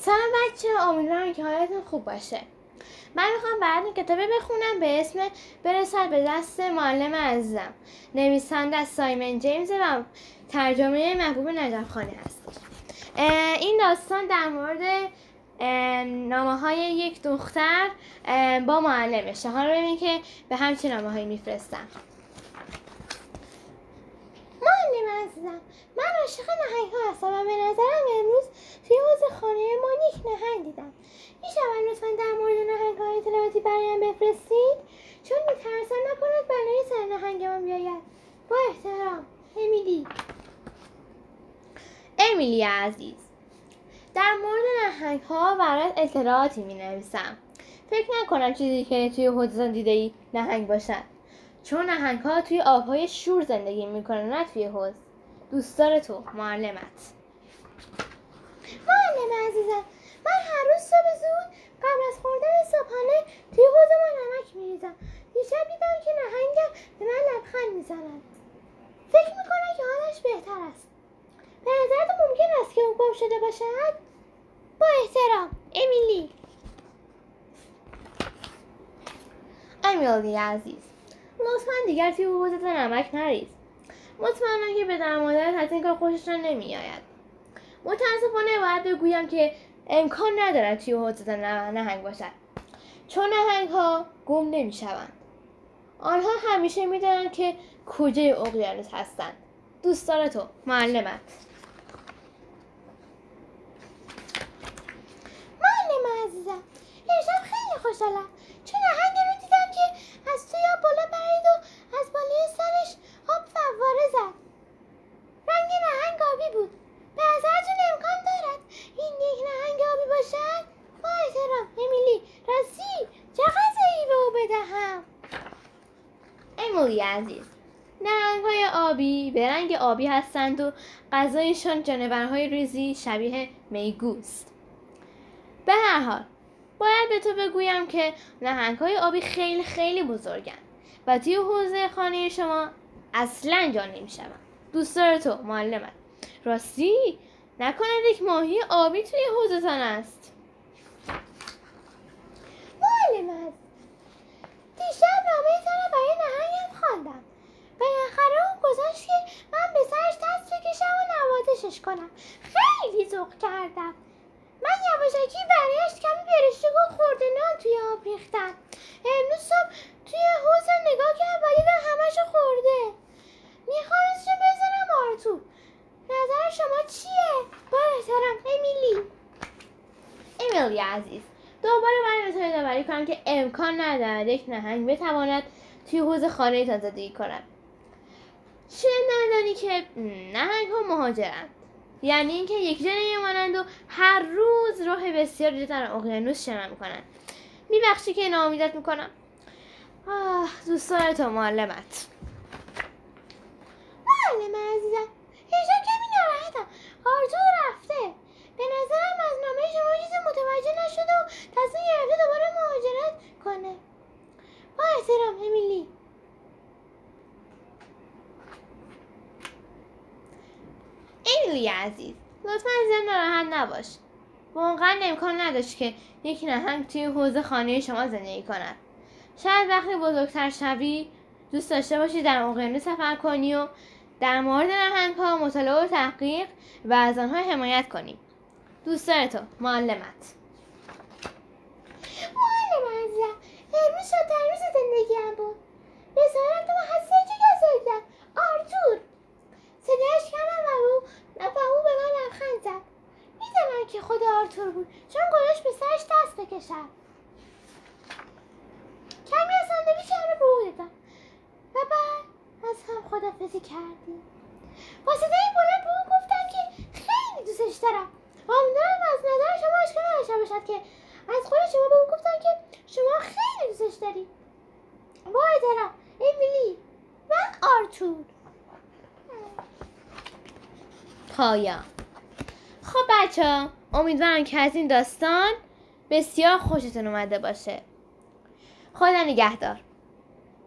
سلام بچه امیدوارم که حالتون خوب باشه. من می‌خوام براتون کتابی بخونم به اسم برسد به دست معلم عزیزم. نویسنده از سایمن جیمز و ترجمه محبوب نجف خانی هستش این داستان در مورد نامه های یک دختر با معلمشه. حالا ببین که به همچین نامه هایی میفرستم معلم عزیزم من عاشق نهنگ ها هستم و به نظرم حوز خانه ما یک نهنگ دیدم. می‌شود لطفا در مورد نهنگ های اطلاعاتی برایم بفرستید؟ چون میترسم نکند بلای سر نهنگ من بیاید. با احترام امیلی. امیلی عزیز در مورد نهنگ ها برات اطلاعاتی می نویسم فکر نکنم چیزی که توی حوزه دیده ای نهنگ باشد. چون نهنگ ها توی آبهای شور زندگی می‌کنن نه توی حوز دوستدار تو معلمت. معلم عزیزم من هر روز صبح زود قبل از خوردن صبحانه توی حوز ما نمک میریزم. دیشب دیدم که نهنگم به من لبخند می‌زند فکر می‌کنم که حالش بهتر است. به نظرت ممکن است که او گم شده باشد؟ با احترام امیلی. امیلی عزیز. لطفا دیگر توی حوزت نمک نریز. مطمئنم که به در مادرت از این کار خوششان نمیآید. متاسفانه باید بگویم که امکان ندارد توی حوزت نهنگ باشد. چون نهنگ ها گم نمی‌شوند. آنها همیشه می‌دانند که کجای اقیانوس هستند. دوستدار تو معلمت. معلم عزیزم امشب خیلی خوشحالم. چون نهنگ رو دیدم که از توی بالا پرید و از بالای سرش آب فواره زد رنگ نهنگ آبی بود به نظرتون امکان دارد این یک نهنگ آبی باشد با احترام امیلی راستی چه غذایی به او بدهم امیلی عزیز. نهنگ های آبی به رنگ آبی هستند و غذایشان جانورهای ریزی شبیه میگوست. به هر حال باید به تو بگویم که نهنگ های آبی خیلی خیلی بزرگن و توی حوزه خانه شما اصلا جا نمی‌شوند. دوست تو معلمت راستی نکند یک ماهی آبی توی حوزتان است معلم دیشب نامه را برای نهنگم خواندم بالاخره اون گذاشت که من به سرش دست بکشم و نوازشش کنم خیلی ذوق کردم. من یواشکی برایش کمی برشته و خورده نان توی آب ریختم. امروز صبح توی حوز نگاه کردم و دیدم همشو خورده. میخواستشو بزنم آرتو نظر شما چیه؟ با احترام امیلی. امیلی عزیز دوباره باید به یادآوری کنم که امکان ندارد یک نهنگ بتواند توی حوز خانه کند چه ندانی که نهنگ ها مهاجرند یعنی اینکه یک نمیمانند و هر روز راه بسیار در اقیانوس شنا می‌کنند. میبخشی که ناامیدت می‌کنم. آه دوستان تو معلمت معلم عزیزم اینجا کمی ناراحتم آرزو رفته به نظرم از نامه شما چیزی متوجه نشده و تصمیم گرفته دوباره مهاجرت کنه با احترام امیلی امیلی عزیز. لطفا زیاد ناراحت نباش. واقعا امکان نداشت که یک نهنگ توی حوزه خانه شما زندگی کند. شاید وقتی بزرگتر شوی دوست داشته باشی در اقیانوس سفر کنی و در مورد نهنگ ها مطالعه و تحقیق و از آنها حمایت کنی. دوست تو معلمت. معلم عزیزم امروز شادترین روز زندگیم بود به تو هستی چه کسایی آرتور صدایش کردم و او و او به من لبخند زد می‌دانم که خود آرتور بود چون گذاشت به سرش دست بکشم. کمی از رو به او دادم. و بعد از هم خدافزی کردیم. با صدای بلند به او گفتم که خیلی دوستش دارم. امیدوارم از نظر شما اشکال نداشته باشد که از خود شما به او گفتم که شما خیلی دوستش دارید با احترام امیلی و آرتور. پایان خب بچه ها امیدوارم که از این داستان بسیار خوشتون اومده باشه. خدا نگهدار.